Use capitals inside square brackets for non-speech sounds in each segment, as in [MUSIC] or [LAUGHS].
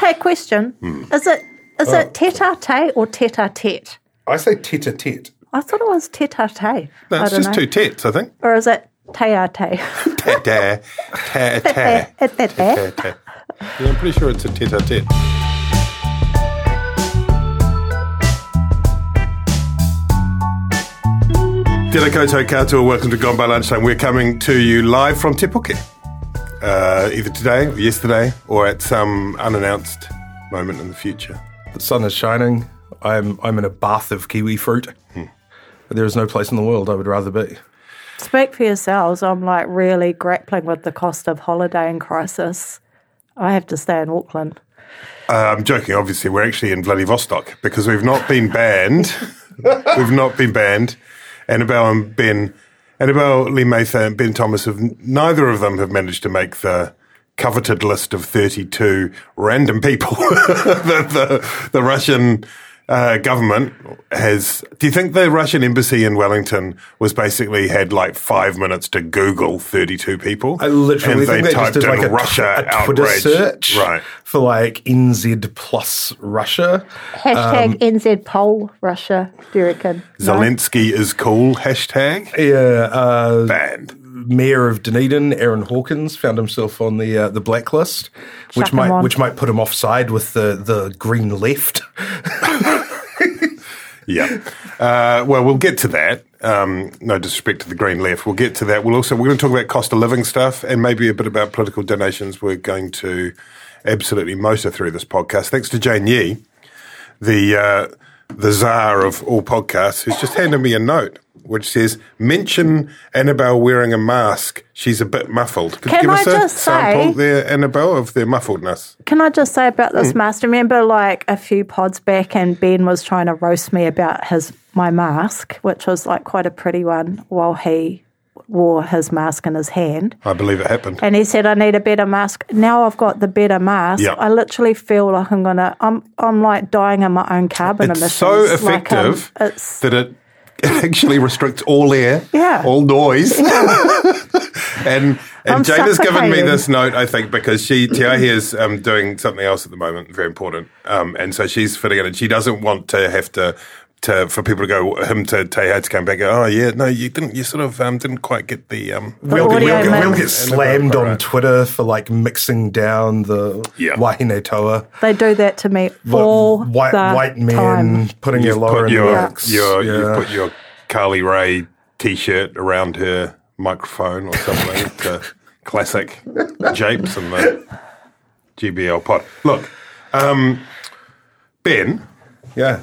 Hey, question. Hmm. Is it is it tete a tete or tete a tete? I say tete a tete. I thought it was tete a tete. That's I don't just know. two tets, I think. Or is it te a te? Tete, tete, tete. Tete. Tete. Yeah, I'm pretty sure it's a tete a tete. Tēnā koutou katoa, welcome to Gone by Lunchtime. We're coming to you live from Te Puke. Uh, either today or yesterday or at some unannounced moment in the future. The sun is shining. I'm I'm in a bath of kiwi fruit. There is no place in the world I would rather be. Speak for yourselves. I'm like really grappling with the cost of holidaying crisis. I have to stay in Auckland. Uh, I'm joking, obviously. We're actually in Vladivostok because we've not been banned. [LAUGHS] we've not been banned. Annabelle and Ben, Annabelle Lee Mather and Ben Thomas have neither of them have managed to make the coveted list of 32 random people [LAUGHS] that the, the Russian uh, government has. Do you think the Russian embassy in Wellington was basically had like five minutes to Google 32 people? I literally and think they just typed did like in a, Russia a Twitter outrage. search Right. for like NZ plus Russia. Hashtag NZ poll Russia, do you reckon? No? Zelensky is cool hashtag Yeah, uh, banned. Mayor of Dunedin, Aaron Hawkins, found himself on the uh, the blacklist, which Chuck him might on. which might put him offside with the the Green Left. [LAUGHS] [LAUGHS] Yeah. Uh, well, we'll get to that. Um, no disrespect to the Green Left. We'll get to that. We'll also we're going to talk about cost of living stuff and maybe a bit about political donations. We're going to absolutely motor through this podcast. Thanks to Jane Yee, the uh, the czar of all podcasts, who's just handed me a note which says mention Annabelle wearing a mask. She's a bit muffled. Could Can you give I us a just sample say- there, Annabelle, of their muffledness? Can I just say about this mask? Remember, like a few pods back, and Ben was trying to roast me about his my mask, which was like quite a pretty one, while he wore his mask in his hand. I believe it happened. And he said, "I need a better mask." Now I've got the better mask. Yeah. I literally feel like I'm gonna. I'm. I'm like dying in my own carbon It's emissions. so Like, um, effective it's that it [LAUGHS] actually restricts all air, Yeah. all noise. [LAUGHS] and and I'm Jane has given me this note, I think, because she Tiahi is um, doing something else at the moment, very important, um, and so she's fitting in, and she doesn't want to have to. To, for people to go, him to Teha to come back. Go, oh yeah, no, you didn't. You sort of um, didn't quite get the. Um, We'll, audio get, we'll, get, we'll get slammed on Twitter for like mixing down the Yeah. Wahine Toa. they do that to me all white the white men time. putting your You've lower put in your, the mix. your yeah. you've put your Carly Rae t-shirt around her microphone or something. [LAUGHS] to classic japes and the GBL pod. Look, um, Ben, yeah,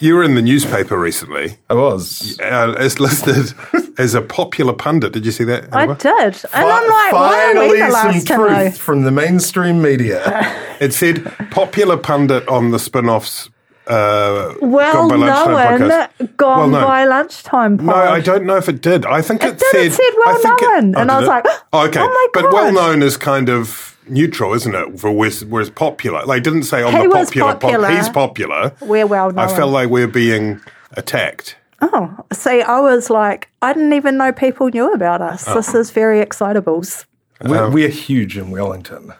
you were in the newspaper recently. I was. Uh, it's listed [LAUGHS] as a popular pundit. Did you see that? I did, and I'm like, why are we Finally, the some last to truth know? from the mainstream media. [LAUGHS] It said popular pundit on the spin-offs. Uh, Well Gone by Lunchtime known, gone Well known. by lunchtime. Pod. No, I don't know if it did. I think it, It did. said. It said well I think known. And I was it? like, oh, [GASPS] okay. oh my But well known is kind of neutral, isn't it? For whereas, whereas popular, like didn't say on He the was popular. pop- he's popular. We're well known. I felt like we're being attacked. Oh, see, I was like, I didn't even know people knew about us. Oh. This is very excitables. We're, we're huge in Wellington.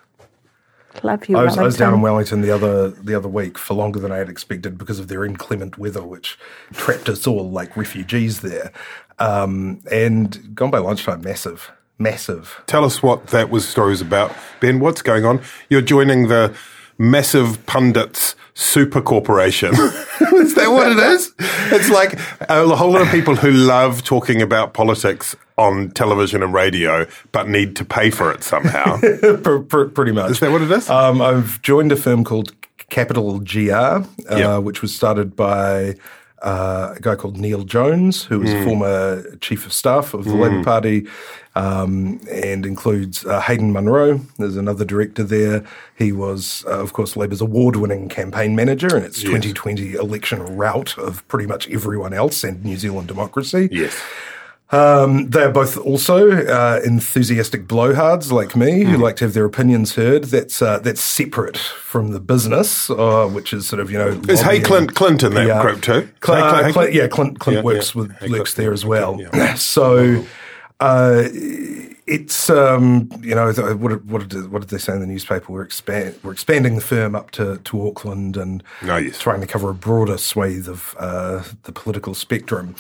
Love you, I was, I was down in Wellington. Wellington the other the other week for longer than I had expected because of their inclement weather, which trapped us all like refugees there. Um, and gone by lunchtime, massive, massive. Tell us what that was story was about. Ben, what's going on? You're joining the massive pundits super corporation. [LAUGHS] is that what it is? It's like a whole lot of people who love talking about politics on television and radio, but need to pay for it somehow. [LAUGHS] Pr- pr- pretty much. Is that what it is? Um, I've joined a firm called Capital GR, uh, Yep. which was started by uh, a guy called Neil Jones, who was former chief of staff of the Labour Party, um, and includes uh, Hayden Munro. There's another director there. He was, uh, of course, Labour's award-winning campaign manager in its 2020 election rout of pretty much everyone else and New Zealand democracy. yes. Um, they're both also uh, enthusiastic blowhards like me who like to have their opinions heard. That's uh, that's separate from the business, uh, which is sort of you know. Is Hay lobbying. Clint Clint in that group too? Cl- Hay uh, Clint- Hay Clint- Clint? yeah, Clint, Clint Yeah, works yeah. with Hay works there as well. yeah. [CLEARS THROAT] So. It's um, you know what did, what did what did they say in the newspaper? We're expand we're expanding the firm up to, to Auckland and Oh, yes. trying to cover a broader swathe of uh, the political spectrum.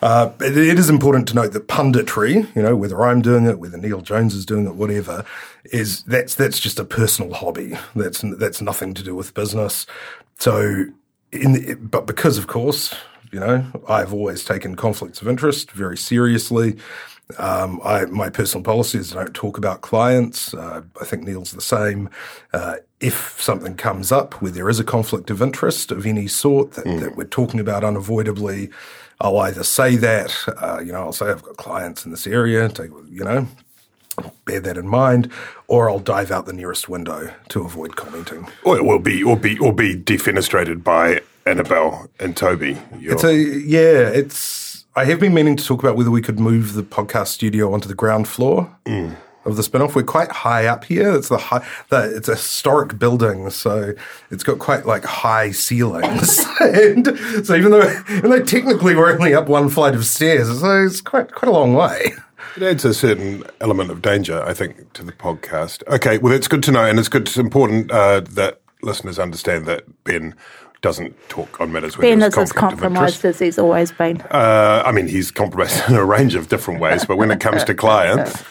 Uh, but it is important to note that punditry, you know, whether I'm doing it, whether Neale Jones is doing it, whatever, is that's that's just a personal hobby. That's that's nothing to do with business. So, in the, but because of course, you know, I've always taken conflicts of interest very seriously. Um, I, my personal policy is I don't talk about clients. Uh, I think Neale's the same. Uh, if something comes up where there is a conflict of interest of any sort that, that we're talking about unavoidably, I'll either say that, uh, you know, I'll say I've got clients in this area, take, you know, bear that in mind, or I'll dive out the nearest window to avoid commenting. Or it will be, or be, or be defenestrated by Annabelle and Toby. Your- It's a yeah. It's I have been meaning to talk about whether we could move the podcast studio onto the ground floor of the spin-off. We're quite high up here. It's the high. The, it's a historic building, so it's got quite like high ceilings. [LAUGHS] and so even though even though technically we're only up one flight of stairs, it's, it's quite quite a long way. It adds a certain element of danger, I think, to the podcast. Okay, well, it's good to know, and it's good. It's important uh, that listeners understand that Ben doesn't talk on matters where Ben there's is as compromised as he's always been. Uh, I mean, he's compromised [LAUGHS] in a range of different ways, but when it comes to clients,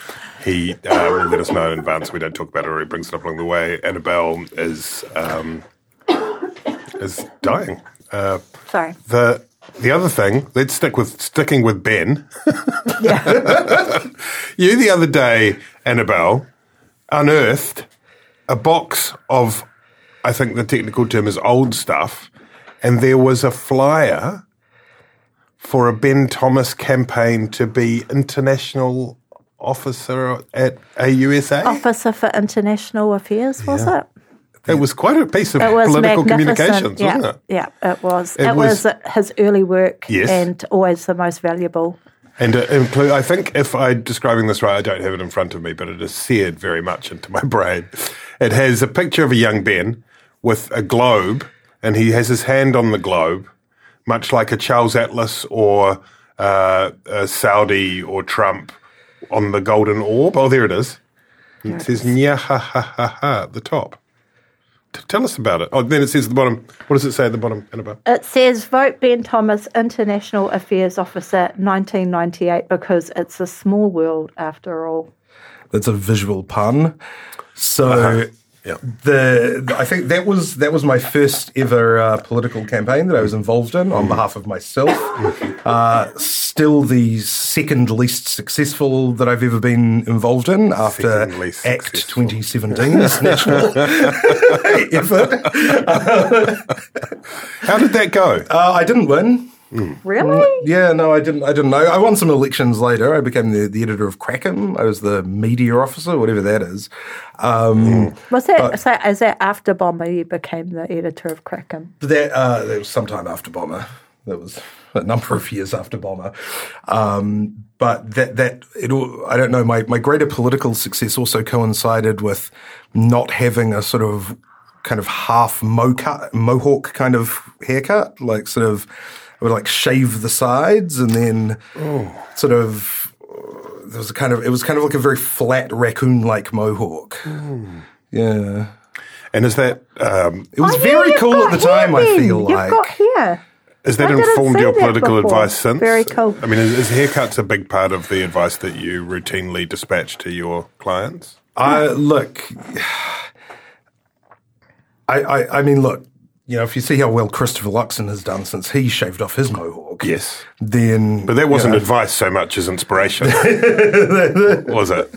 he uh, will let us know in advance. We don't talk about it, or he brings it up along the way. Annabelle is um, is dying. Uh, Sorry. the the other thing, let's stick with sticking with Ben. yeah. [LAUGHS] you the other day, Annabelle, unearthed a box of, I think the technical term is old stuff, and there was a flyer for a Ben Thomas campaign to be international officer at AUSA. Officer for International Affairs, was it? It was quite a piece of political communications, yeah, wasn't it? Yeah, it was. It It, was, was- his early work Yes. and always the most valuable. And include, I think if I'm describing this right, I don't have it in front of me, but it is seared very much into my [LAUGHS] brain. It has a picture of a young Ben with a globe, and he has his hand on the globe, much like a Charles Atlas or uh, a Saudi or Trump on the golden orb. Oh, there it is. It says "nya ha ha ha ha" at the top. T- Tell us about it. Oh, then it says at the bottom. What does it say at the bottom, Annabelle? It says vote Ben Thomas, International Affairs Officer, 1998, because it's a small world after all. That's a visual pun. So Uh-huh. Yeah. the, I think that was that was my first ever uh, political campaign that I was involved in on behalf of myself. Uh, still the second least successful that I've ever been involved in after Act successful. 2017, this [LAUGHS] national [LAUGHS] effort. How did that go? Uh, I didn't win. Really? Yeah, no, I didn't. I didn't know. I won some elections later. I became the, the editor of Craccum. I was the media officer, whatever that is. Um, Was that, so is that after Bomber you became the editor of Craccum? But that, uh, that was sometime after Bomber. That was a number of years after Bomber. Um, but that, that, it all, I don't know, my, my greater political success also coincided with not having a sort of kind of half mocha, mohawk kind of haircut, like sort of, I would like shave the sides and then sort of, uh, there was a kind of, it was kind of like a very flat raccoon like mohawk. Yeah. And is that um, It was Oh, very you've cool at the time, hair I feel You've like. got hair. Has that I didn't informed your that political before. advice since? Very cool. I mean, is, is haircuts a big part of the advice that you routinely dispatch to your clients? I look. [SIGHS] I, I I mean, look. You know, if you see how well Christopher Luxon has done since he shaved off his mohawk, Yes. then But that wasn't you know, advice so much as inspiration, [LAUGHS] was it?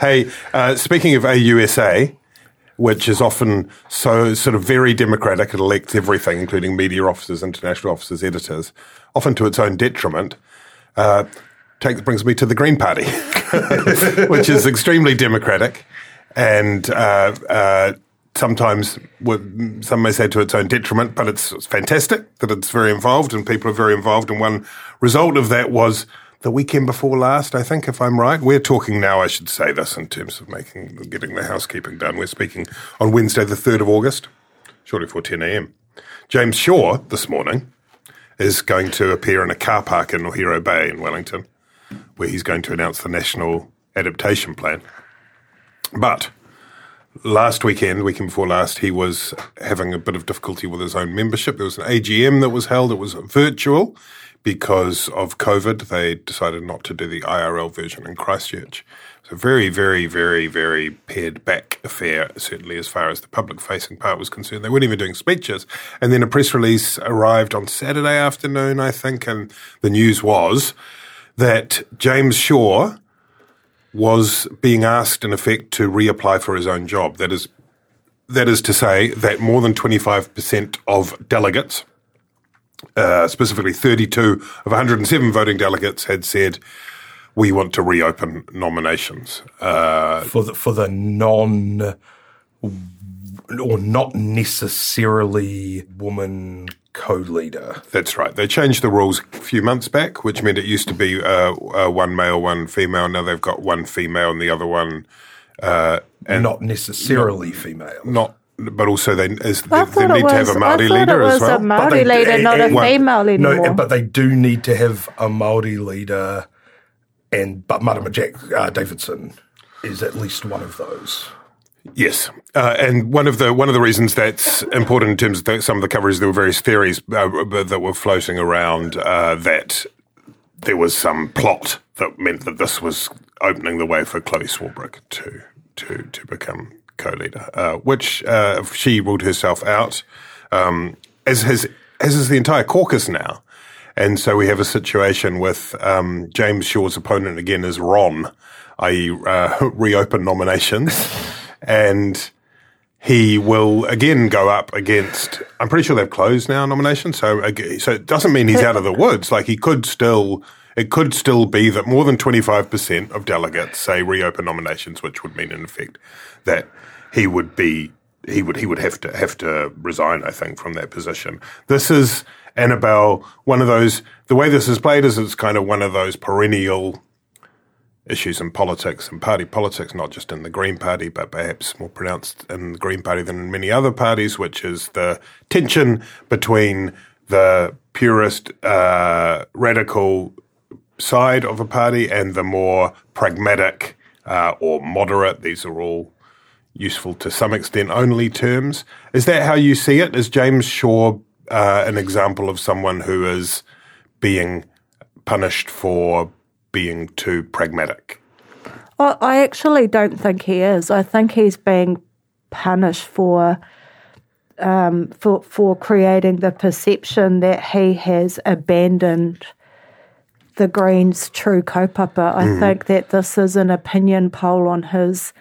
Hey, uh, speaking of AUSA, which is often so sort of very democratic, it elects everything, including media officers, international officers, editors, often to its own detriment. Uh, take brings me to the Green Party, [LAUGHS] which is extremely democratic, and uh, uh, sometimes some may say to its own detriment, but it's, it's fantastic that it's very involved and people are very involved. And one result of that was the weekend before last, I think, if I'm right. We're talking now, I should say this in terms of making getting the housekeeping done. We're speaking on Wednesday, the 3rd of August, shortly before 10 a.m. James Shaw this morning is going to appear in a car park in Owhiro Bay in Wellington, where he's going to announce the national adaptation plan. But last weekend, weekend before last, he was having a bit of difficulty with his own membership. There was an AGM that was held. It was virtual because of COVID. They decided not to do the IRL version in Christchurch. It's a very, very, very, very pared back affair, certainly as far as the public facing part was concerned. They weren't even doing speeches. And then a press release arrived on Saturday afternoon, I think, and the news was that James Shaw was being asked, in effect, to reapply for his own job. That is, that is to say that more than 25% of delegates, uh, specifically 32 of 107 voting delegates, had said, we want to reopen nominations. Uh, for the for the non or not necessarily woman co-leader. that's right. They changed the rules a few months back, which meant it used to be uh, uh, one male, one female. Now they've got one female and the other one uh, and not necessarily female. not. But also, they, is, they, they thought it need to have a a I Maori thought it leader as was a well. Maori But they- leader, not a and- and- female anymore. No, but they do need to have a Maori leader, and but Marama Jack uh, Davidson is at least one of those. Yes, uh, and one of the one of the reasons that's important in terms of the, some of the coverage, there were various theories uh, that were floating around uh, that there was some plot that meant that this was opening the way for Chloe Swarbrick to to to become co-leader, uh, which uh, she ruled herself out, um, as has as is the entire caucus now. And so we have a situation with um, James Shaw's opponent again is Ron, i.e., uh, [LAUGHS] reopen nominations. And he will again go up against. I'm pretty sure they've closed now nominations, so so it doesn't mean he's out of the woods. Like he could still, it could still be that more than 25 percent of delegates say reopen nominations, which would mean in effect that he would be he would he would have to have to resign. I think from that position. This is Annabelle. One of those. The way this is played is it's kind of one of those perennial issues in politics and party politics, not just in the Green Party, but perhaps more pronounced in the Green Party than in many other parties, which is the tension between the purist, uh, radical side of a party and the more pragmatic uh, or moderate. These are all useful to some extent only terms. Is that how you see it? Is James Shaw uh, an example of someone who is being punished for being too pragmatic? I I actually don't think he is. I think he's being punished for um, for for creating the perception that he has abandoned the Greens' true kaupapa. I think that this is an opinion poll on his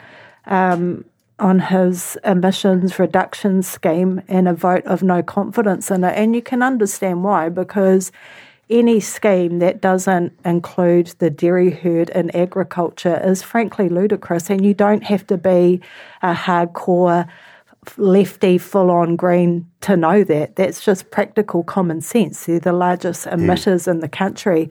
um, on his emissions reduction scheme and a vote of no confidence in it. And you can understand why, because any scheme that doesn't include the dairy herd in agriculture is frankly ludicrous. And you don't have to be a hardcore lefty, full on green to know that. That's just practical common sense. They're the largest emitters in the country.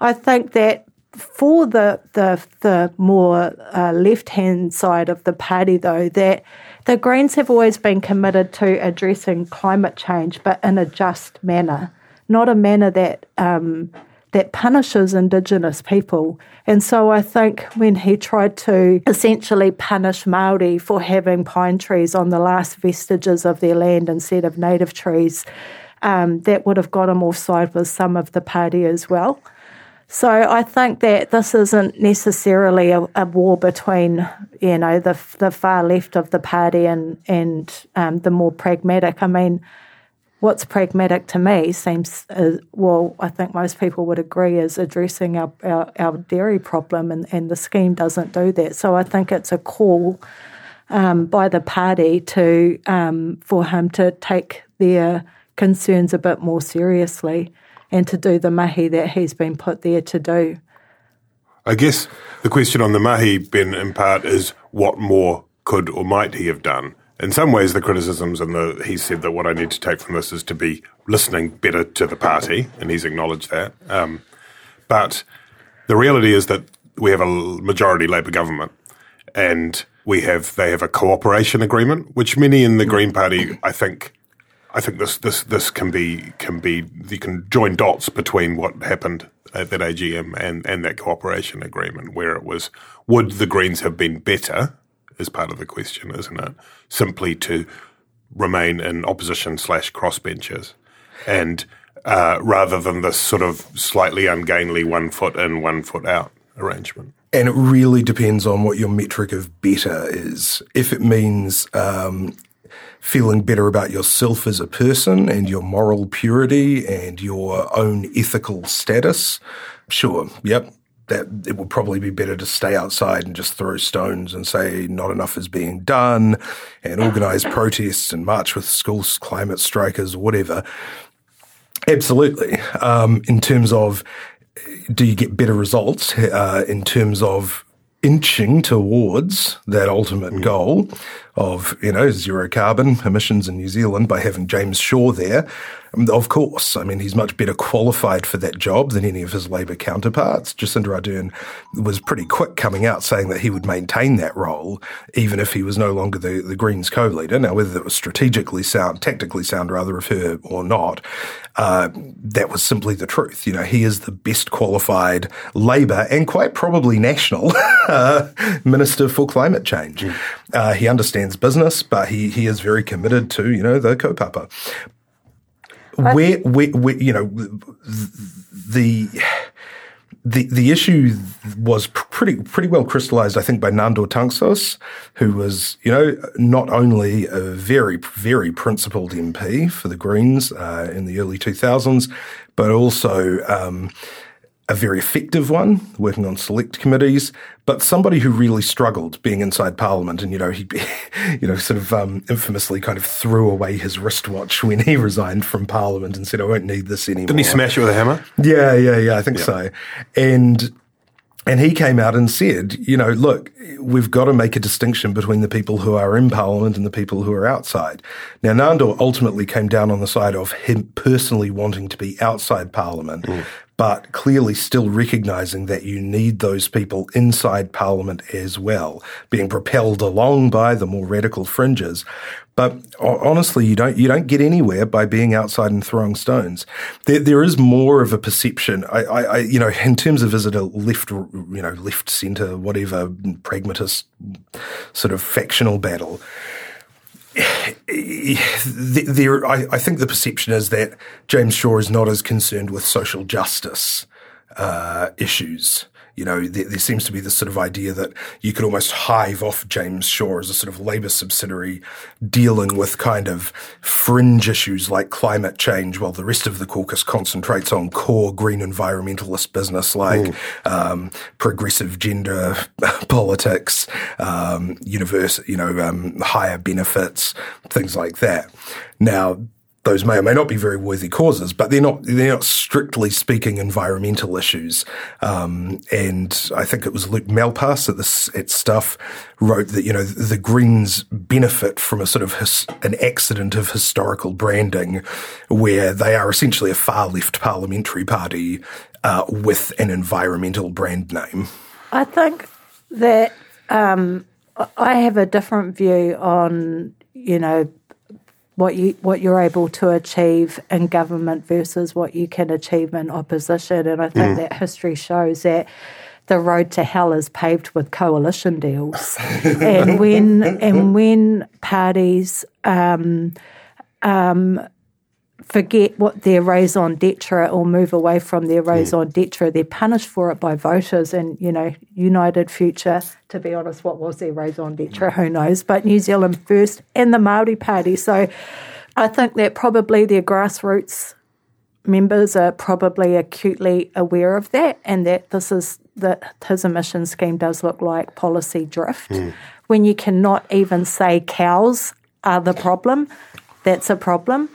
I think that for the the the more uh, left hand side of the party, though, that the Greens have always been committed to addressing climate change, but in a just manner, not a manner that um, that punishes Indigenous people. And so I think when he tried to essentially punish Maori for having pine trees on the last vestiges of their land instead of native trees, um, that would have got him offside with some of the party as well. So I think that this isn't necessarily a, a, war between, you know, the the far left of the party and and um, the more pragmatic. I mean, what's pragmatic to me seems, uh, well, I think most people would agree, is addressing our, our, our, dairy problem, and, and the scheme doesn't do that. So I think it's a call um, by the party to um, for him to take their concerns a bit more seriously and to do the mahi that he's been put there to do. I guess the question on the mahi, Ben, in part, is what more could or might he have done? In some ways, the criticisms and the he said that what I need to take from this is to be listening better to the party, and he's acknowledged that. Um, but the reality is that we have a majority Labor government, and we have they have a cooperation agreement, which many in the Green Party, I think, I think this this this can be can be you can join dots between what happened at that AGM and and that cooperation agreement, where it was would the Greens have been better is part of the question, isn't it? Simply to remain in opposition slash crossbenchers, and uh, rather than this sort of slightly ungainly one foot in, one foot out arrangement. And it really depends on what your metric of better is. If it means um, feeling better about yourself as a person and your moral purity and your own ethical status, sure, yep, that it would probably be better to stay outside and just throw stones and say not enough is being done and organize [LAUGHS] protests and march with school climate strikers whatever. Absolutely. Um, in terms of do you get better results uh, in terms of inching towards that ultimate mm. goal of, you know, zero carbon emissions in New Zealand by having James Shaw there. Um, of course, I mean, he's much better qualified for that job than any of his Labour counterparts. Jacinda Ardern was pretty quick coming out saying that he would maintain that role, even if he was no longer the, the Greens co-leader. Now, whether that was strategically sound, tactically sound rather of her or not, uh, that was simply the truth. You know, he is the best qualified Labour and quite probably national [LAUGHS] uh, Minister for Climate Change. Mm. Uh, he understands business, but he, he is very committed to, you know, the kaupapa. Where, where, where, you know, the the the issue was pretty pretty well crystallized, I think, by Nandor Tanczos, who was, you know, not only a very very principled MP for the Greens uh, in the early two thousands, but also um, a very effective one, working on select committees, but somebody who really struggled being inside Parliament, and you know he, [LAUGHS] you know, sort of um, infamously kind of threw away his wristwatch when he [LAUGHS] resigned from Parliament and said, "I won't need this anymore." Didn't he smash it with a hammer? Yeah, yeah, yeah. I think yeah. so. And and he came out and said, you know, look, we've got to make a distinction between the people who are in Parliament and the people who are outside. Now, Nandor ultimately came down on the side of him personally wanting to be outside Parliament, mm but clearly still recognizing that you need those people inside Parliament as well, being propelled along by the more radical fringes. But honestly, you don't you don't get anywhere by being outside and throwing stones. There, there is more of a perception. I, I, you know, in terms of is it a left, you know, left centre, whatever pragmatist sort of factional battle [SIGHS] there, I, I, think the perception is that James Shaw is not as concerned with social justice uh, issues you know, there, there, seems to be this sort of idea that you could almost hive off James Shaw as a sort of Labour subsidiary dealing with kind of fringe issues like climate change, while the rest of the caucus concentrates on core green environmentalist business like um, progressive gender [LAUGHS] politics, um, universe, you know, um, higher benefits, things like that. Now, those may or may not be very worthy causes, but they're not they're not strictly speaking environmental issues. Um, and I think it was Luke Malpass at this at Stuff wrote that you know the Greens benefit from a sort of his, an accident of historical branding, where they are essentially a far left parliamentary party uh, with an environmental brand name. I think that um, I have a different view on you know what you what you're able to achieve in government versus what you can achieve in opposition. And I think that history shows that the road to hell is paved with coalition deals. and when and when parties um, um, forget what their raison d'etre or move away from their raison d'etre, they're punished for it by voters. And you know, United Future, to be honest, what was their raison d'etre? Who knows? But New Zealand First and the Maori Party. So I think that probably their grassroots members are probably acutely aware of that and that this is that his emission scheme does look like policy drift. When you cannot even say cows are the problem, that's a problem.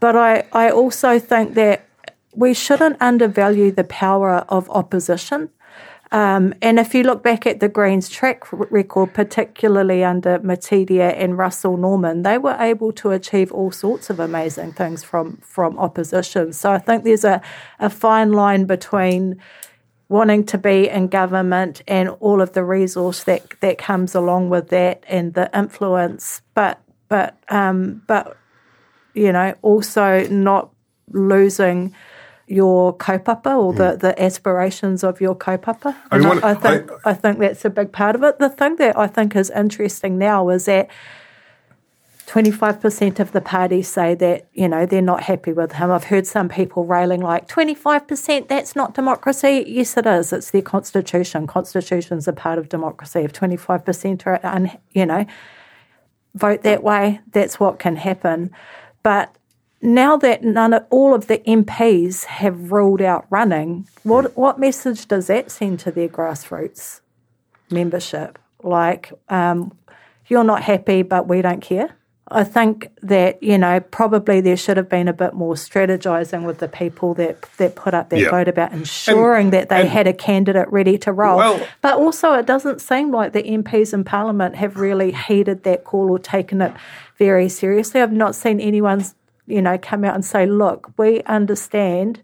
But I, I also think that we shouldn't undervalue the power of opposition. Um, and if you look back at the Greens' track record, particularly under Metiria and Russell Norman, they were able to achieve all sorts of amazing things from, from opposition. So I think there's a, a fine line between wanting to be in government and all of the resource that, that comes along with that and the influence, but but um, but you know also not losing your kaupapa or the, hmm. the aspirations of your kaupapa. I mean, I, I think I, think that's a big part of it. The thing that I think is interesting now is that twenty five percent of the party say that you know they're not happy with him. I've heard some people railing like twenty five percent. That's not democracy. Yes, it is. It's their constitution. Constitutions are part of democracy. If twenty five percent are un, you know vote that way, that's what can happen. But now that none of all of the MPs have ruled out running, what what message does that send to their grassroots membership? Like, um, you're not happy, but we don't care. I think that you know probably there should have been a bit more strategizing with the people that that put up that Yeah. vote about ensuring that they and- had a candidate ready to roll. Well- but also, it doesn't seem like the MPs in Parliament have really heeded that call or taken it very seriously. I've not seen anyone's you know come out and say, "Look, we understand."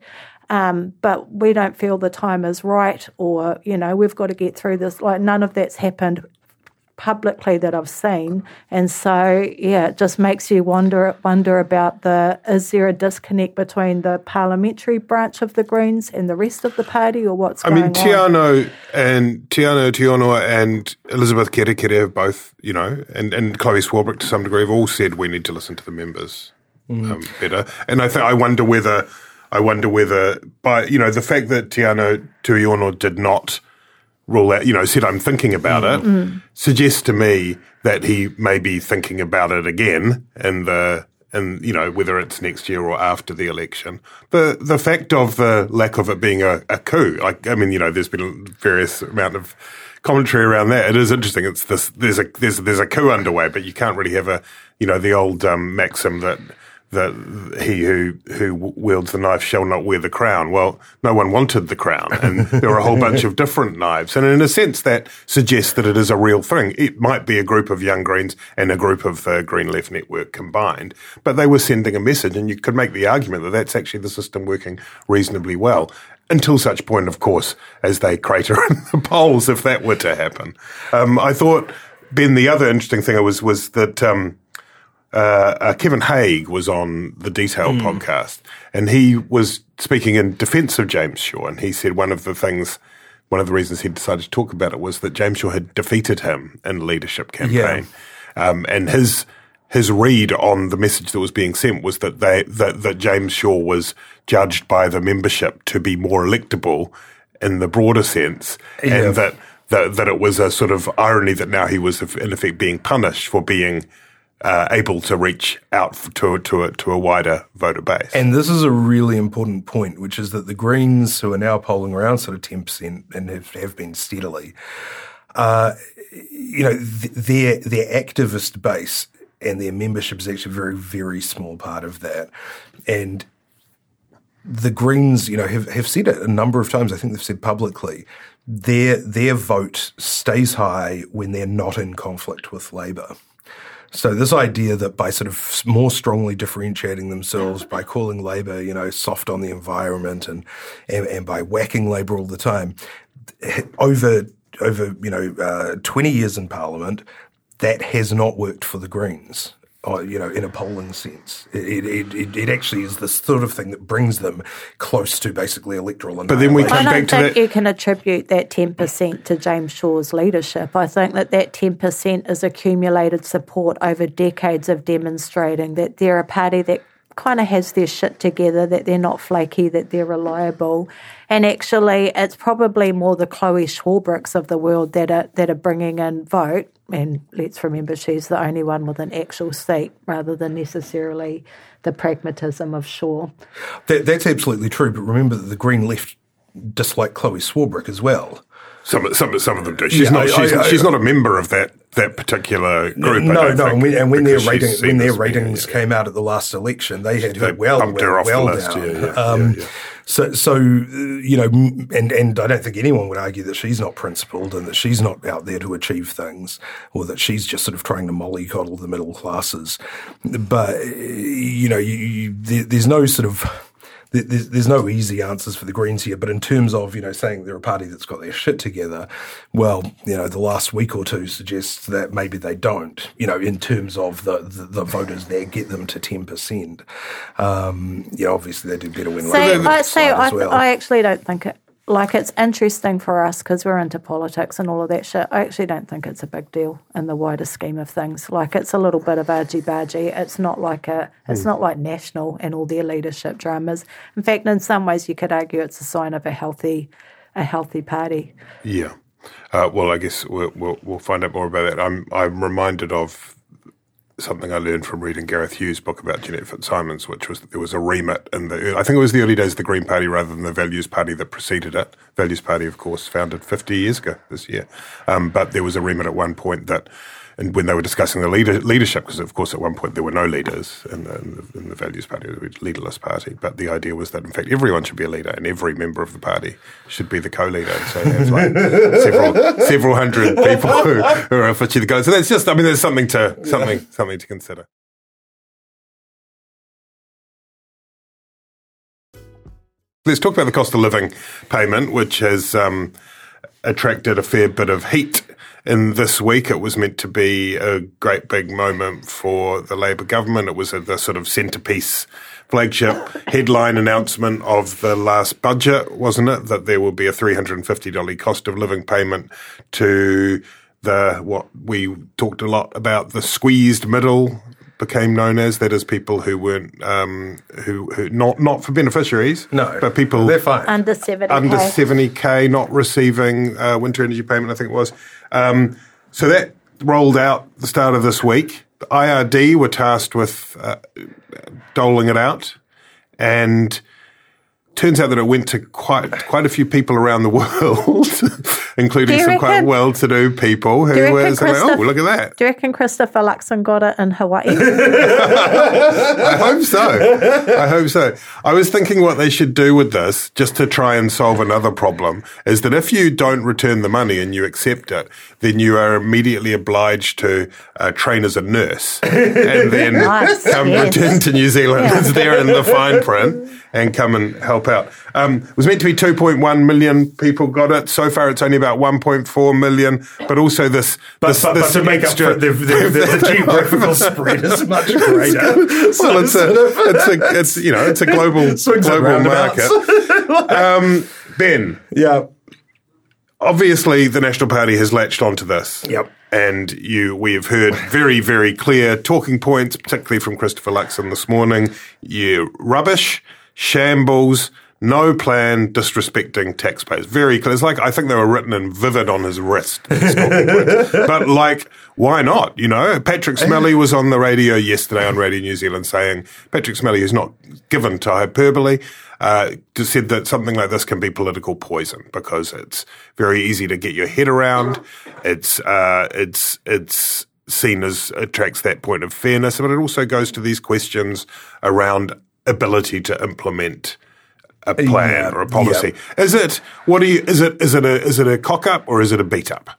Um, but we don't feel the time is right, or you know, we've got to get through this. Like none of that's happened publicly that I've seen, and so yeah, it just makes you wonder wonder about the is there a disconnect between the parliamentary branch of the Greens and the rest of the party, or what's I going mean, on? Teanau and Teanau Tuiono and Elizabeth Kerekere have both, you know, and, and Chloe Swarbrick to some degree have all said we need to listen to the members um, better. And I think I wonder whether I wonder whether by you know the fact that Teanau Tuiono did not rule out, you know, said I'm thinking about it, suggests to me that he may be thinking about it again in the and you know whether it's next year or after the election. The the fact of the lack of it being a, a coup, like I mean, you know, there's been various amount of commentary around that. It is interesting. It's this there's a there's there's a coup underway, but you can't really have a you know the old um, maxim that that he who who wields the knife shall not wear the crown. Well, no one wanted the crown, and there are a whole bunch of different knives. And in a sense, that suggests that it is a real thing. It might be a group of young Greens and a group of the Green Left Network combined, but they were sending a message, and you could make the argument that that's actually the system working reasonably well. Until such point, of course, as they crater [LAUGHS] in the polls, if that were to happen. Um, I thought, Ben, the other interesting thing was was that. Um, uh, uh, Kevin Hague was on the Detail podcast, and he was speaking in defence of James Shaw, and he said one of the things, one of the reasons he decided to talk about it was that James Shaw had defeated him in the leadership campaign, yeah. um, and his his read on the message that was being sent was that they that that James Shaw was judged by the membership to be more electable in the broader sense, Yeah. and that. That, that it was a sort of irony that now he was in effect being punished for being uh, able to reach out to to a, to a wider voter base. And this is a really important point, which is that the Greens, who are now polling around sort of 10% and have, have been steadily, uh, you know, th- their, their activist base and their membership is actually a very, very small part of that. And the Greens, you know, have, have said it a number of times. I think they've said publicly their their vote stays high when they're not in conflict with Labor. So this idea that by sort of more strongly differentiating themselves by [LAUGHS] calling Labor, you know, soft on the environment and and, and by whacking Labor all the time, over over you know uh, twenty years in Parliament, that has not worked for the Greens. Uh, you know, in a polling sense. It, it, it, it actually is the sort of thing that brings them close to basically electoral. But then we I come don't back to think that. you can attribute that 10% to James Shaw's leadership. I think that that 10% is accumulated support over decades of demonstrating that they're a party that kind of has their shit together, that they're not flaky, that they're reliable. And actually, it's probably more the Chloe Swarbricks of the world that are, that are bringing in vote. And let's remember, she's the only one with an actual seat rather than necessarily the pragmatism of Shaw. That, that's absolutely true. But remember that the Green left dislike Chloe Swarbrick as well. Some, some, some of them do. She's Yeah, not. I- she's, I- I- she's not a member of that that particular group. No, no. think, And when, and when their because rating, when their as being- ratings came out at the last election, they had They her well, bumped her well, off the well list, down. yeah, yeah, um, yeah, yeah. So, so you know, and and I don't think anyone would argue that she's not principled and that she's not out there to achieve things, or that she's just sort of trying to mollycoddle the middle classes. But you know, you, you, there, there's no sort of there's, there's no easy answers for the Greens here, but in terms of, you know, saying they're a party that's got their shit together, well, you know, the last week or two suggests that maybe they don't, you know, in terms of the, the, the voters there get them to 10%. Um, yeah, obviously they do better when So I say I, well. I actually don't think it like it's interesting for us because we're into politics and all of that shit. I actually don't think it's a big deal in the wider scheme of things. Like it's a little bit of argy bargy. It's not like a it's not like national and all their leadership dramas. In fact, in some ways, you could argue it's a sign of a healthy a healthy party. Yeah. Uh, well, I guess we'll, we'll, we'll find out more about that. I'm I'm reminded of something I learned from reading Gareth Hughes' book about Jeanette Fitzsimons, which was that there was a remit in the I think it was the early days of the Green Party rather than the Values Party that preceded it. Values Party, of course, founded 50 years ago this year, um, but there was a remit at one point that. And when they were discussing the leader, leadership, because of course at one point there were no leaders in the, in the, in the Values Party, the leaderless party, but the idea was that in fact everyone should be a leader and every member of the party should be the co-leader. So it's like [LAUGHS] several several hundred people who, who are officially the go. So that's just, I mean, there's something to something something to consider. Let's talk about the cost of living payment, which has um, attracted a fair bit of heat in this week. It was meant to be a great big moment for the Labour government. It was a, the sort of centrepiece flagship [LAUGHS] headline announcement of the last budget, wasn't it? That there will be a $350 cost of living payment to the, what we talked a lot about, the squeezed middle became known as that is people who weren't um, who who not not for beneficiaries no, but people they're fine. Under seventy. under 70k not receiving uh, winter energy payment, I think it was. Um, so that rolled out the start of this week. The IRD were tasked with uh, doling it out, and turns out that it went to quite quite a few people around the [LAUGHS] world, including some quite well-to-do people Do who were saying, "Oh, look at that." Do you reckon Christopher Luxon got it in Hawaii? [LAUGHS] I hope so. I hope so. I was thinking what they should do with this, just to try and solve another problem, is that if you don't return the money and you accept it, then you are immediately obliged to uh, train as a nurse [LAUGHS] and then Nice, come yes. return to New Zealand. Yeah. It's there in the fine print and come and help out. Um, it was meant to be 2.1 million people got it. So far, it's only about 1.4 million. But also this, but, this, but, but to make up for the, the, the, the [LAUGHS] geographical spread is much greater. well, it's a, it's a, [LAUGHS] it's you know, it's a global global market. [LAUGHS] Um, ben, yeah. obviously, the National Party has latched onto this. Yep. And you, we have heard very, very clear talking points, particularly from Christopher Luxon this morning. You rubbish, shambles, no plan, disrespecting taxpayers. Very clear. It's like I think they were written in vivid on his wrist. these talking points. [LAUGHS] but like, why not? You know, Patrick Smellie was on the radio yesterday on Radio New Zealand saying Patrick Smellie is not given to hyperbole. Uh, said that something like this can be political poison because it's very easy to get your head around. It's uh, it's it's seen as attracts that point of fairness, but it also goes to these questions around ability to implement a plan or a policy. Is it what do you is it is it a is it a cock up or is it a beat up?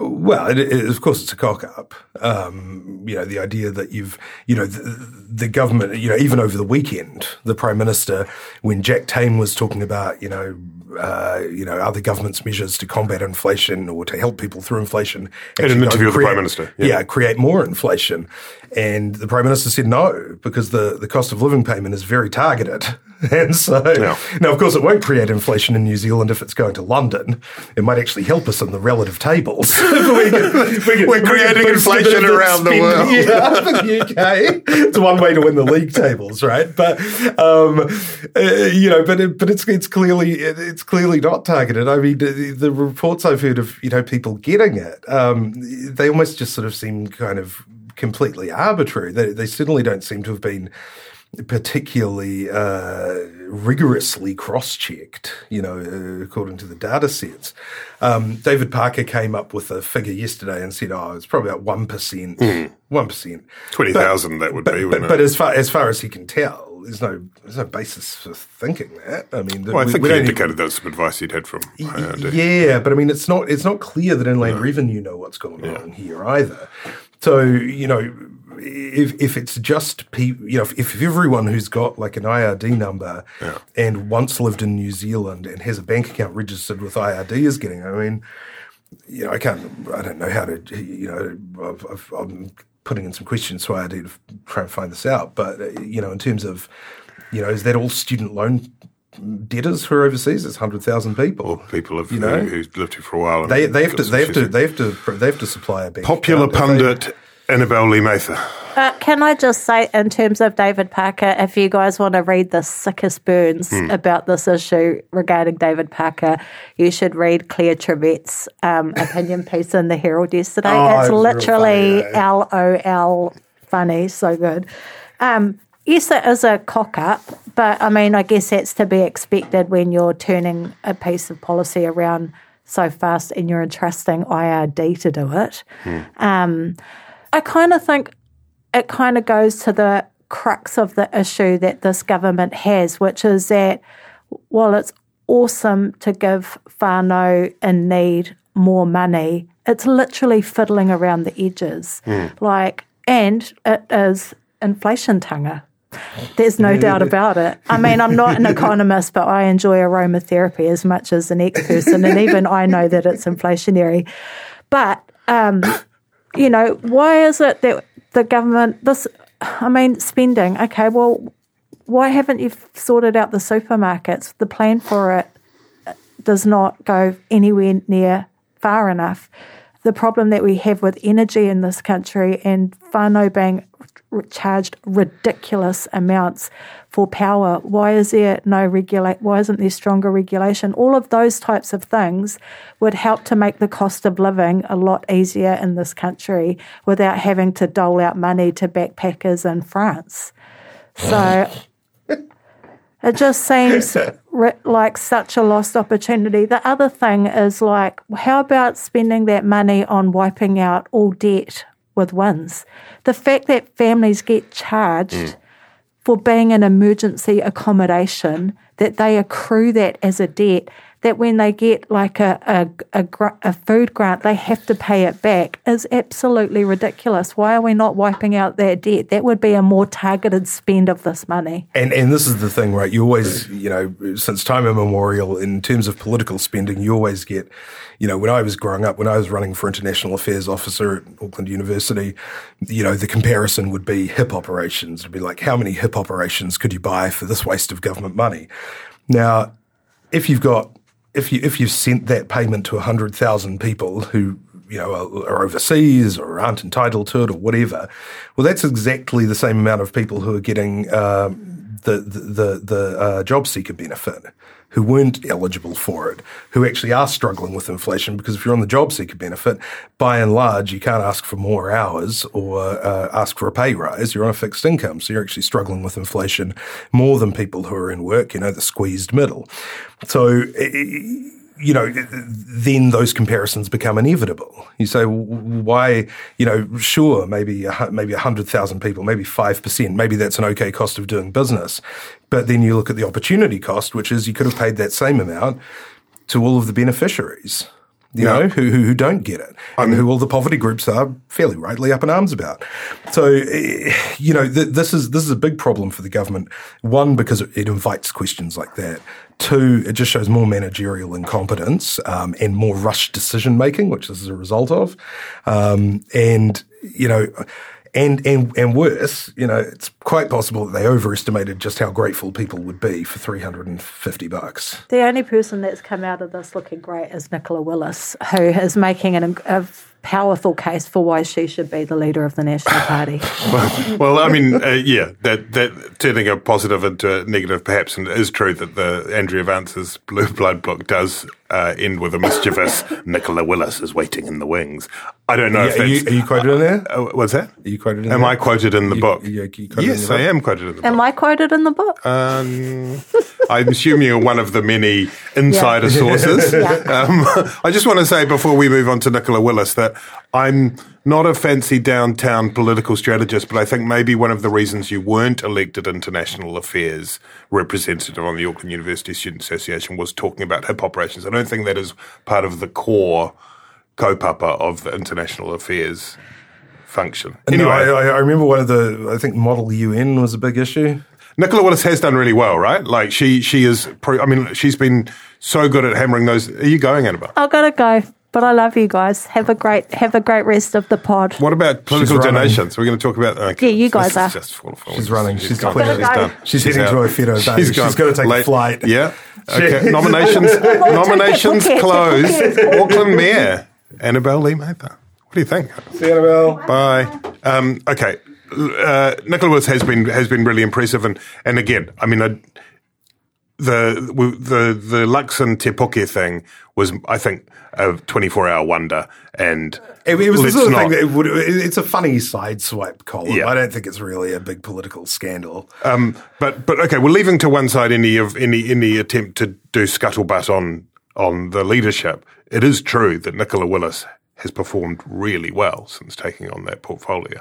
Well, it, it, of course, it's a cock up. Um, you know, the idea that you've, you know, the, the, government, you know, even over the weekend, the prime minister, when Jack Tame was talking about, you know, uh, you know, other government's measures to combat inflation or to help people through inflation. In an interview with the prime minister, yeah. yeah. create more inflation, and the prime minister said no because the the cost of living payment is very targeted. [LAUGHS] And so, yeah. now of course, it won't create inflation in New Zealand if it's going to London. It might actually help us in the relative tables. [LAUGHS] we are [LAUGHS] creating inflation around the world. Yeah, the UK. It's one way to win the league tables, right? But um, uh, you know, but it, but it's it's clearly it's clearly not targeted. I mean, the, the reports I've heard of you know people getting it, um, they almost just sort of seem kind of completely arbitrary. They, they certainly don't seem to have been particularly uh, rigorously cross-checked, you know, uh, according to the data sets. Um, David Parker came up with a figure yesterday and said, "Oh, it's probably about one percent, hmm. one percent, twenty thousand. That would but, be." But, but, as far as far as he can tell, there's no there's no basis for thinking that. I mean, well, I think we, he indicated even, that's some advice he'd had from Yeah, but I mean, it's not it's not clear that Inland no. Revenue know what's going yeah. on here either. So you know, if if it's just people, you know, if, if, everyone who's got like an IRD number yeah. and once lived in New Zealand and has a bank account registered with IRD is getting, I mean, you know, I can't, I don't know how to, you know, i am putting in some questions to IRD to try and find this out, but uh, you know, in terms of, you know, is that all student loan debtors who are overseas. It's hundred thousand people. Or people have, you know, who, who've lived here for a while. They, they have to they have to they have to they have to supply a bank. Popular pundit Annabelle Lee Mather. Uh, can I just say, in terms of David Parker, if you guys want to read the sickest burns mm. about this issue regarding David Parker, you should read Claire Trevett's um, opinion piece in the Herald yesterday. Oh, it's literally L O L funny, so good. Um, yes, it is a cock up, but I mean, I guess that's to be expected when you're turning a piece of policy around so fast and you're entrusting IRD to do it. Mm. Um, I kind of think it kind of goes to the crux of the issue that this government has, which is that while it's awesome to give whānau in need more money, it's literally fiddling around the edges. Mm. Like, and it is inflation tanga. There's no doubt about it. I mean, I'm not an economist, but I enjoy aromatherapy as much as the next person, and even I know that it's inflationary. But um, you know, why is it that the government, this, I mean, spending, okay, well, why haven't you sorted out the supermarkets? The plan for it does not go anywhere near far enough. The problem that we have with energy in this country and whānau being charged ridiculous amounts for power. Why is there no regulate? Why isn't there stronger regulation? All of those types of things would help to make the cost of living a lot easier in this country without having to dole out money to backpackers in France. So [LAUGHS] it just seems [LAUGHS] like such a lost opportunity. The other thing is like, how about spending that money on wiping out all debt with WINZ. The fact that families get charged mm. for being an emergency accommodation, that they accrue that as a debt, that when they get like a, a, a, a, food grant, they have to pay it back is absolutely ridiculous. Why are we not wiping out that debt? That would be a more targeted spend of this money. And and this is the thing, right? You always, you know, since time immemorial, in terms of political spending, you always get, you know, when I was growing up, when I was running for international affairs officer at Auckland University, you know, the comparison would be hip operations. It'd be like, how many hip operations could you buy for this waste of government money? Now, if you've got if you if you sent that payment to hundred thousand people who you know are, overseas or aren't entitled to it or whatever, well, that's exactly the same amount of people who are getting um, the the the, the uh, job seeker benefit who weren't eligible for it, who actually are struggling with inflation because if you're on the job seeker benefit, by and large, you can't ask for more hours or uh, ask for a pay rise. You're on a fixed income. So you're actually struggling with inflation more than people who are in work, you know, the squeezed middle. So, you know, then those comparisons become inevitable. You say, why, you know, sure, maybe maybe 100,000 people, maybe 5%, maybe that's an okay cost of doing business. But then you look at the opportunity cost, which is you could have paid that same amount to all of the beneficiaries. you Yeah. know, who, who who don't get it, and who all the poverty groups are fairly rightly up in arms about. So, eh, you know, th- this is this is a big problem for the government. One, because it invites questions like that. Two, it just shows more managerial incompetence um, and more rushed decision making, which this is a result of. Um, and you know. And, and and worse, you know, it's quite possible that they overestimated just how grateful people would be for three hundred and fifty bucks. The only person that's come out of this looking great is Nicola Willis, who is making an, a powerful case for why she should be the leader of the National Party. [LAUGHS] well, I mean, uh, yeah, that that turning a positive into a negative, perhaps, and it is true that the Andrea Vance's Blue Blood book does uh, end with a mischievous [LAUGHS] Nicola Willis is waiting in the wings. I don't know if are, that's. you, are you quoted in there? uh, what's that? Are you quoted in Am there? I quoted in the You- book? you- you quoted in yes, the I book? am quoted in the book. Am I quoted in the book? Um, [LAUGHS] I'm assuming you're one of the many insider [LAUGHS] sources. Um, I just want to say before we move on to Nicola Willis that I'm not a fancy downtown political strategist, but I think maybe one of the reasons you weren't elected international affairs representative on the Auckland University Student Association was talking about hip operations. I don't think that is part of the core kaupapa of the international affairs function. Anyway, Anyway, I, I remember one of the. I think Model UN was a big issue. Nicola Willis has done really well, right? Like she she is. Pro, I mean, she's been so good at hammering those. Are you going, Annabelle? I've got to go, but I love you guys. Have a great have a great rest of the pod. What about political running. donations? We're going to talk about. Okay, Yeah, you guys this is are. Just full of She's running. She's gone. completely- She's done. She's heading out. to a Fido day. She's gone. gotta take a flight. Yeah. [LAUGHS] Okay. nominations. [LAUGHS] nominations closed. Auckland Mayor Annabelle Lee Mather. What do you think? See you, Annabelle. Bye. Um, okay. Uh, Nicola Willis has been has been really impressive, and and again, I mean, I, the the the Luxon Te Puke thing was, I think, a twenty four hour wonder, and It, it was the sort of thing that it would, it- it's a funny side swipe column. Yeah. I don't think it's really a big political scandal. Um, but but okay, we're leaving to one side any of any any attempt to do scuttlebutt on on the leadership. It is true that Nicola Willis has performed really well since taking on that portfolio.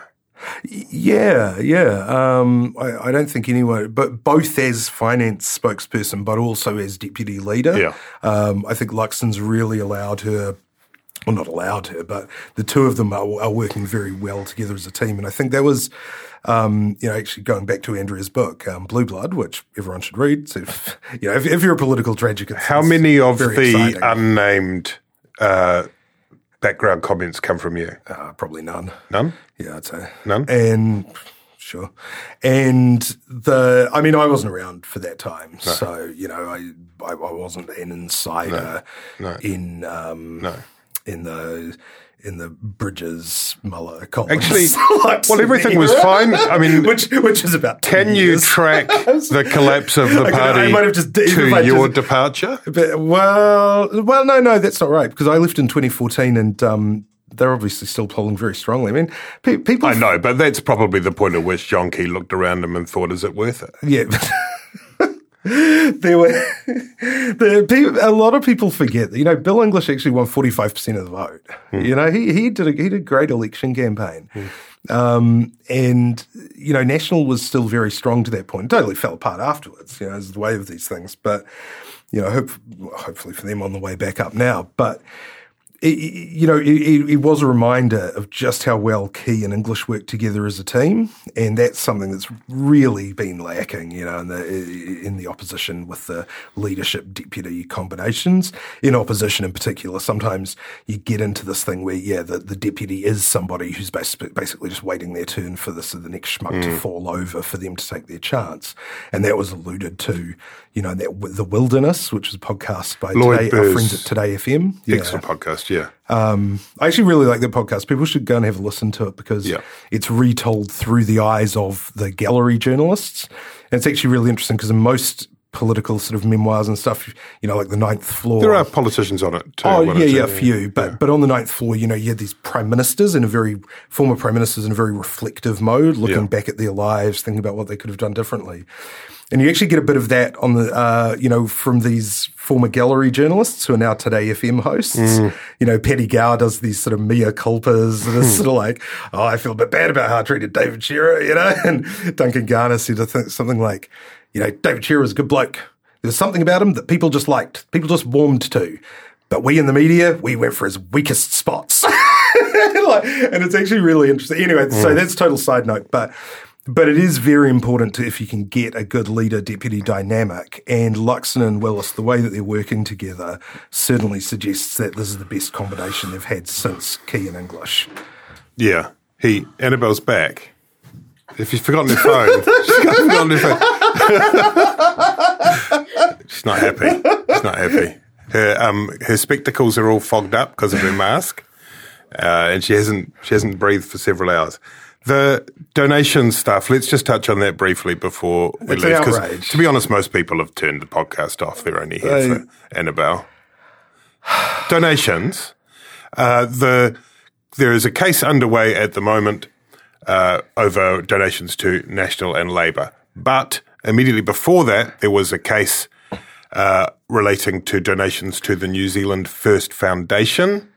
Yeah, yeah. Um, I, I don't think anyone, but both as finance spokesperson, but also as deputy leader. Yeah. Um, I think Luxon's really allowed her. Well, not allowed her, but the two of them are, are working very well together as a team. And I think that was, um, you know, actually going back to Andrea's book, um, Blue Blood, which everyone should read. So, if, [LAUGHS] you know, if, if you're a political tragic, it's, How many of the exciting. unnamed uh, background comments come from you? uh, probably none. None. Yeah, I'd say None? And sure, and the I mean, I wasn't around for that time, so you know, I I, I wasn't an insider in um No. in the in the Bridges Muller columns. Actually, [LAUGHS] Like well, everything was fine. I mean, which which is about 10 can you years. track [LAUGHS] the collapse of the I I party might have just- to your just- departure? But, well, well, no, no, that's not right because I left in 2014 and. Um, they're obviously still polling very strongly. I mean, pe- people. I know, but that's probably the point at which John Key looked around him and thought, "Is it worth it?" Yeah. [LAUGHS] [LAUGHS] there were [LAUGHS] the people, a lot of people forget that you know Bill English actually won forty five percent of the vote. You know he he did a, he did a great election campaign, um, and you know National was still very strong to that point. Totally fell apart afterwards. You know, is the way of these things. But you know, hope, hopefully for them on the way back up now. But you know, it, it it was a reminder of just how well Key and English work together as a team, and that's something that's really been lacking. You know, in the in the opposition with the leadership deputy combinations. In opposition, in particular, sometimes you get into this thing where yeah, the, the deputy is somebody who's basically just waiting their turn for this the next schmuck to mm. fall over for them to take their chance, and that was alluded to. You know, that the wilderness, which was a podcast by Lloyd today, our Burr's friends at Today FM. Yeah. Excellent podcast, yeah. Um, I actually really like that podcast. People should go and have a listen to it because Yeah. it's retold through the eyes of the gallery journalists. And it's actually really interesting because in most political sort of memoirs and stuff, you know, like the ninth floor. There are politicians on it too. Oh yeah, yeah, a few. But but on the ninth floor, you know, you had these prime ministers in a very former prime ministers in a very reflective mode, looking Yeah. back at their lives, thinking about what they could have done differently. And you actually get a bit of that on the, uh, you know, from these former gallery journalists who are now Today FM hosts. Mm. You know, Paddy Gower does these sort of mea culpas and it's [LAUGHS] sort of like, oh, I feel a bit bad about how I treated David Shearer, you know? [LAUGHS] And Duncan Garner said something like, you know, David Shearer was a good bloke. There was something about him that people just liked, people just warmed to. But we in the media, we went for his weakest spots. [LAUGHS] And it's actually really interesting. Anyway, so that's total side note, but but it is very important to if you can get a good leader deputy dynamic. And Luxon and Willis, the way that they're working together, certainly suggests that this is the best combination they've had since Key and English. Yeah. He Annabelle's back. If you've forgotten her phone, [LAUGHS] she's forgotten her phone. [LAUGHS] she's not happy. She's not happy. Her um her spectacles are all fogged up because of her mask, uh, and she hasn't she hasn't breathed for several hours. The donation stuff. Let's just touch on that briefly before we It's leave. 'cause outrage. to be honest, most people have turned the podcast off. They're only here They- for Annabelle. [SIGHS] Donations. Uh, the there is a case underway at the moment uh, over donations to National and Labour. But immediately before that, there was a case uh, relating to donations to the New Zealand First Foundation.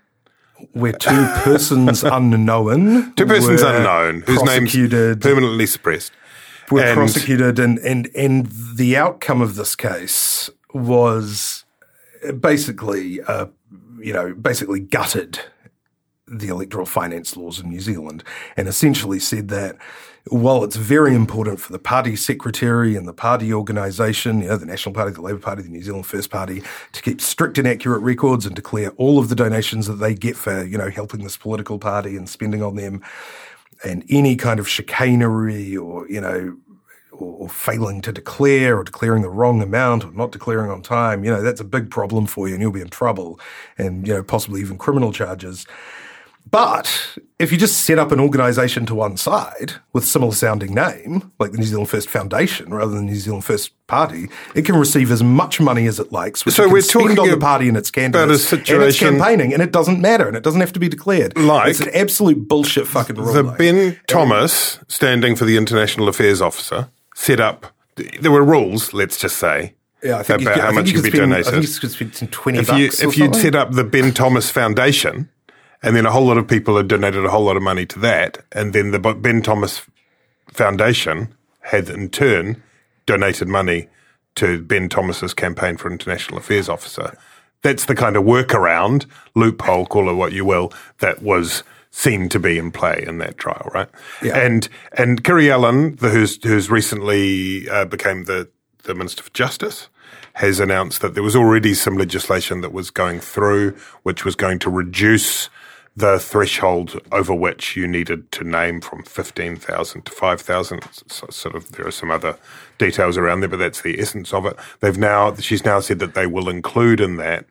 Where two persons [LAUGHS] unknown, Two persons were unknown, whose names permanently suppressed. were And- prosecuted, and, and and the outcome of this case was basically, uh, you know, basically gutted the electoral finance laws in New Zealand, and essentially said that while it's very important for the party secretary and the party organisation, you know, the National Party, the Labour Party, the New Zealand First Party, to keep strict and accurate records and declare all of the donations that they get for, you know, helping this political party and spending on them, and any kind of chicanery or, you know, or, or failing to declare or declaring the wrong amount or not declaring on time, you know, that's a big problem for you and you'll be in trouble and, you know, possibly even criminal charges. But if you just set up an organisation to one side with similar sounding name, like the New Zealand First Foundation rather than the New Zealand First Party, it can receive as much money as it likes, which So it can we're talking on the party and its candidates and its campaigning, and it doesn't matter, and it doesn't have to be declared. Like it's an absolute bullshit fucking rule. The like. Ben Thomas, standing for the International Affairs Officer, set up. There were rules, let's just say, yeah, I think you about I how think much you could be donated. I think you could spend some twenty if you if you'd set up the Ben Thomas Foundation, and then a whole lot of people had donated a whole lot of money to that, and then the Ben Thomas Foundation had in turn donated money to Ben Thomas's campaign for International Affairs Officer. That's the kind of workaround, loophole, call it what you will, that was seen to be in play in that trial, right? Yeah. And and Kiri Allen, the, who's who's recently uh, became the the Minister for Justice, has announced that there was already some legislation that was going through, which was going to reduce the threshold over which you needed to name from 15,000 to 5,000. So, sort of, there are some other details around there, but that's the essence of it. They've now, she's now said that they will include in that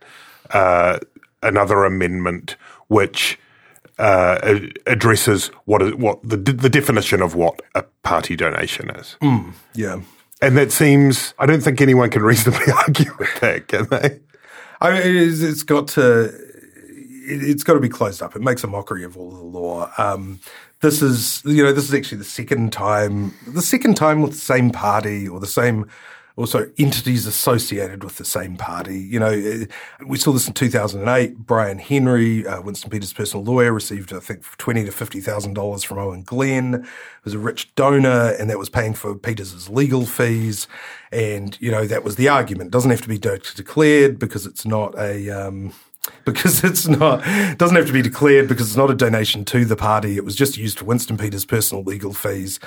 uh, another amendment which uh, addresses what is, what the, the definition of what a party donation is. yeah. And that seems, I don't think anyone can reasonably [LAUGHS] argue with that, can they? I mean, it's got to it, it's got to be closed up. It makes a mockery of all the law. Um, this is you know this is actually the second time the second time with the same party or the same also entities associated with the same party. You know, eh, we saw this in 2008. Brian Henry, uh, Winston Peters' personal lawyer, received I think twenty to fifty thousand dollars from Owen Glenn. It was a rich donor, and that was paying for Peters' legal fees. And you know that was the argument. It doesn't have to be de- declared because it's not a. Um, [LAUGHS] because it's not it doesn't have to be declared because it's not a donation to the party. It was just used for Winston Peters' personal legal fees.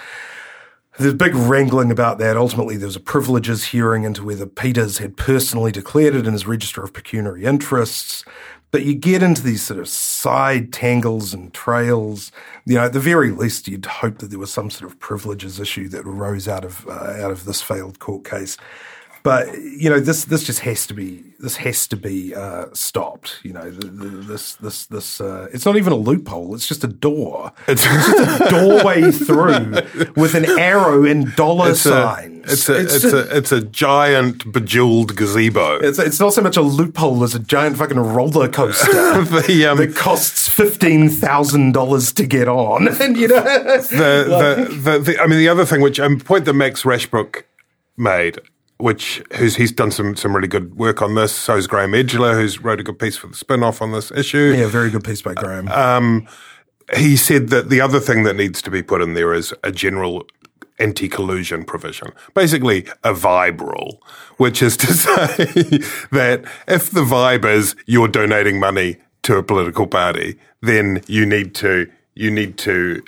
There's big wrangling about that. Ultimately, there was a privileges hearing into whether Peters had personally declared it in his register of pecuniary interests. But you get into these sort of side tangles and trails. You know, at the very least, you'd hope that there was some sort of privileges issue that arose out of uh, out of this failed court case. But you know, this this just has to be this has to be uh, stopped. You know, this this this uh, it's not even a loophole; it's just a door. It's, just a doorway [LAUGHS] through with an arrow and dollar It's a, signs. it's, a, it's, just- a, it's a giant bejeweled gazebo. it's, it's not so much a loophole as a giant fucking roller coaster [LAUGHS] The, um, that costs fifteen thousand dollars to get on, [LAUGHS] and you know, the, the, the, the, I mean, the other thing, which a point that Max Rashbrooke made, which who's he's done some some really good work on this. So has Graeme Edgeler, who's wrote a good piece for the spin off on this issue. yeah, very good piece by Graeme. Uh, um, he said that the other thing that needs to be put in there is a general anti collusion provision, basically a vibe rule, which is to [LAUGHS] say that if the vibe is you're donating money to a political party, then you need to you need to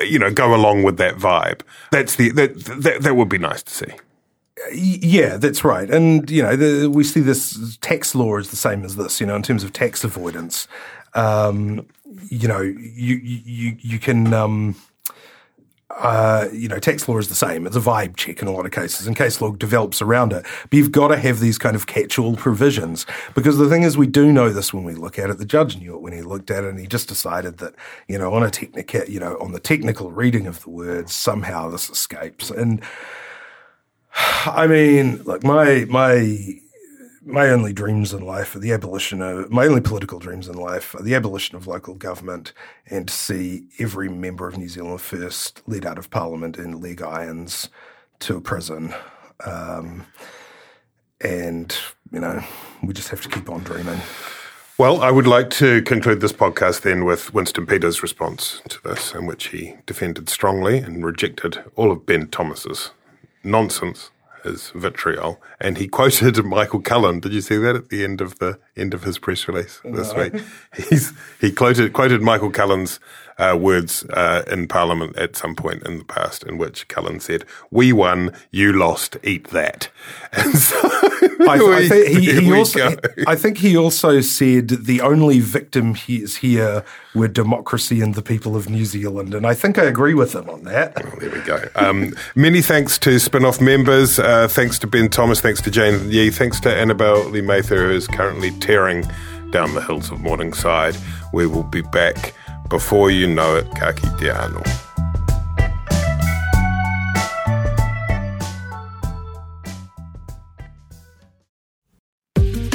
you know go along with that vibe. That's the that that, that would be nice to see. Yeah, that's right. And, you know, the, we see this tax law is the same as this, you know, in terms of tax avoidance. Um, you know, you, you, you can, um, uh, you know, tax law is the same. It's a vibe check in a lot of cases, and case law develops around it. But you've got to have these kind of catch-all provisions because the thing is, we do know this when we look at it. The judge knew it when he looked at it, and he just decided that, you know, on a technical, you know, on the technical reading of the words, somehow this escapes. And I mean, look, my my my only dreams in life are the abolition of my only political dreams in life are the abolition of local government and to see every member of New Zealand First led out of Parliament in leg irons to a prison. Um, and, you know, we just have to keep on dreaming. Well, I would like to conclude this podcast then with Winston Peters' response to this, in which he defended strongly and rejected all of Ben Thomas's nonsense his vitriol, and he quoted [LAUGHS] Michael Cullen. Did you see that at the end of the end of his press release this no. week? He's he quoted quoted Michael Cullen's uh, words uh, in Parliament at some point in the past, in which Cullen said, "We won, you lost, eat that." [LAUGHS] And so I, I, think he, he also, I think he also said the only victim he is here were democracy and the people of New Zealand, and I think I agree with him on that. Well, there we go. Um, many thanks to spin-off members. Uh, thanks to Ben Thomas. Thanks to Jane Yee. Thanks to Annabelle Lee Mather, who is currently tearing down the hills of Morningside. We will be back before you know it, ka kite anō.